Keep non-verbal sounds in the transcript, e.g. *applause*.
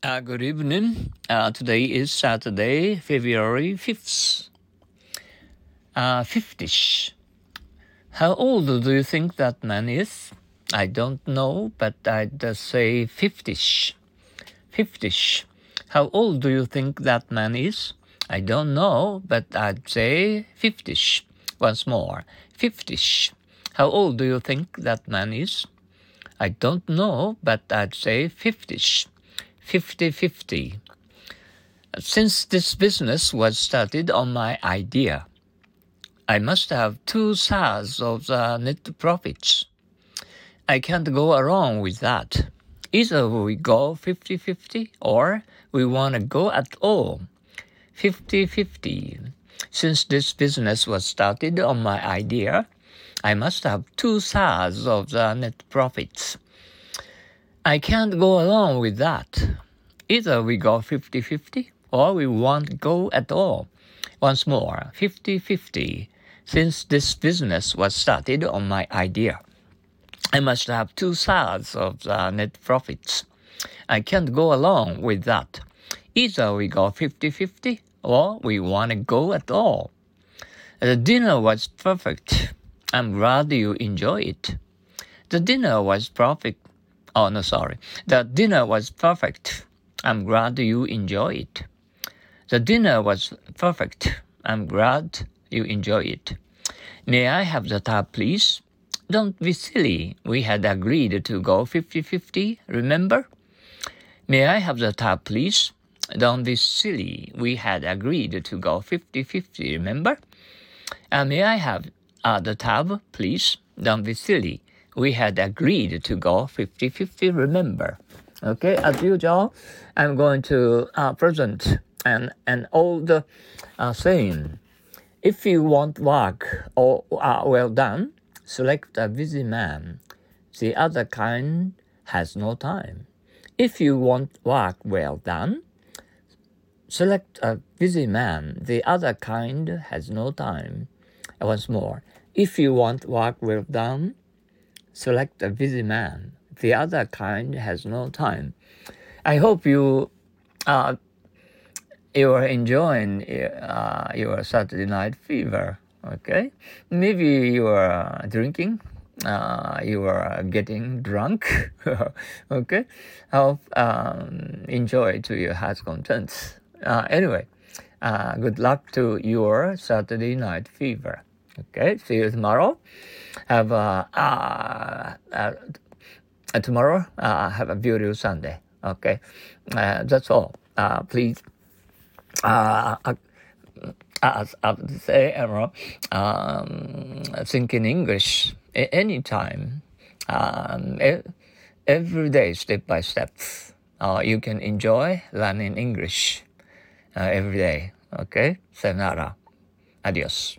Uh, good evening. Uh, today is Saturday, February 5th. Uh, 50ish. How old do you think that man is? I don't know, but I'd say 50ish. 50ish. How old do you think that man is? I don't know, but I'd say 50ish. Once more, 50ish. How old do you think that man is? I don't know, but I'd say 50ish. 50 50. Since this business was started on my idea, I must have two thirds of the net profits. I can't go along with that. Either we go 50 50 or we want to go at all 50 50. Since this business was started on my idea, I must have two thirds of the net profits. I can't go along with that. Either we go 50 50 or we won't go at all. Once more, 50 50. Since this business was started on my idea, I must have two thirds of the net profits. I can't go along with that. Either we go 50 50 or we won't go at all. The dinner was perfect. I'm glad you enjoy it. The dinner was perfect. Oh, no, sorry. The dinner was perfect. I'm glad you enjoy it. The dinner was perfect. I'm glad you enjoy it. May I have the tab, please? Don't be silly. We had agreed to go 50 50, remember? May I have the tab, please? Don't be silly. We had agreed to go 50 50, remember? Uh, may I have uh, the tab, please? Don't be silly. We had agreed to go 50 50, remember? Okay, as usual, I'm going to uh, present an, an old uh, saying. If you want work or uh, well done, select a busy man. The other kind has no time. If you want work well done, select a busy man. The other kind has no time. Once more, if you want work well done, select a busy man the other kind has no time. I hope you uh, you are enjoying uh, your Saturday night fever. Okay, maybe you are drinking. Uh, you are getting drunk. *laughs* okay, hope um, enjoy to your heart's content. Uh, anyway, uh, good luck to your Saturday night fever. Okay, see you tomorrow. Have a, uh, uh, and tomorrow, uh, have a beautiful Sunday. Okay, uh, that's all. Uh, please, uh, uh, as I say, um, think in English anytime, um, every day, step by step. Uh, you can enjoy learning English uh, every day. Okay, sayonara, adios.